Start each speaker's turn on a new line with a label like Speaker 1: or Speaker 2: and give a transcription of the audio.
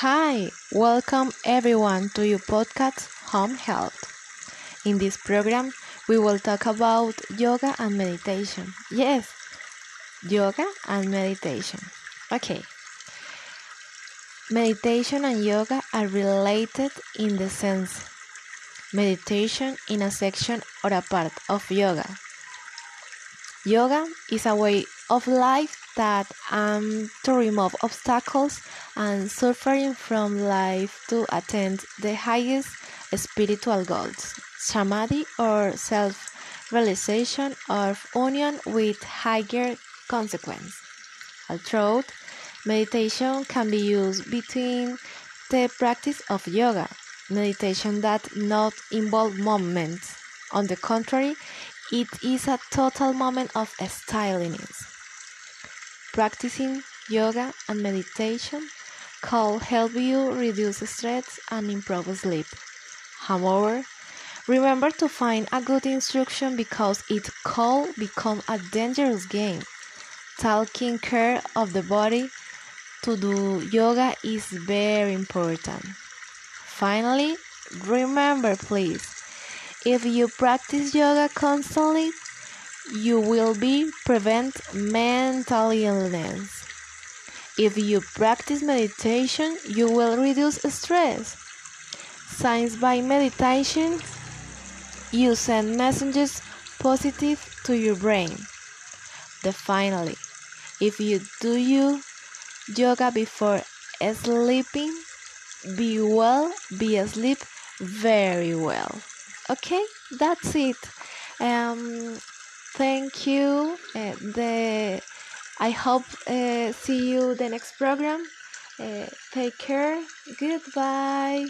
Speaker 1: Hi, welcome everyone to your podcast Home Health. In this program, we will talk about yoga and meditation. Yes, yoga and meditation. Okay. Meditation and yoga are related in the sense meditation in a section or a part of yoga. Yoga is a way of life that um, to remove obstacles and suffering from life to attain the highest spiritual goals, samadhi or self-realization of union with higher consequence. Although meditation can be used between the practice of yoga, meditation that not involve movements. On the contrary, it is a total moment of stillness. Practicing yoga and meditation can help you reduce stress and improve sleep. However, remember to find a good instruction because it could become a dangerous game. Taking care of the body to do yoga is very important. Finally, remember please, if you practice yoga constantly, you will be prevent mental illness. If you practice meditation, you will reduce stress. Science by meditation, you send messages positive to your brain. The finally, if you do you yoga before sleeping, be well, be asleep very well. Okay, that's it. Um, thank you. Uh, the I hope uh, see you the next program. Uh, take care. Goodbye.